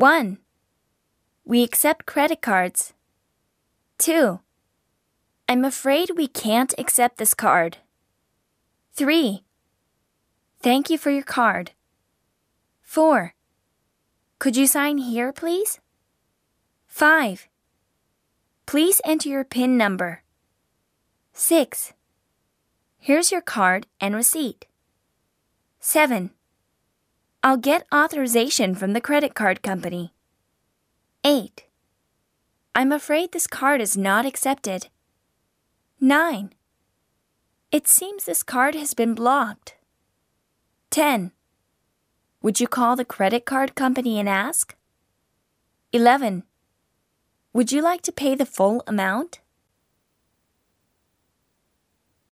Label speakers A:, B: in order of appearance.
A: 1. We accept credit cards. 2. I'm afraid we can't accept this card. 3. Thank you for your card. 4. Could you sign here, please? 5. Please enter your PIN number. 6. Here's your card and receipt. 7. I'll get authorization from the credit card company. 8. I'm afraid this card is not accepted. 9. It seems this card has been blocked. 10. Would you call the credit card company and ask? 11. Would you like to pay the full amount?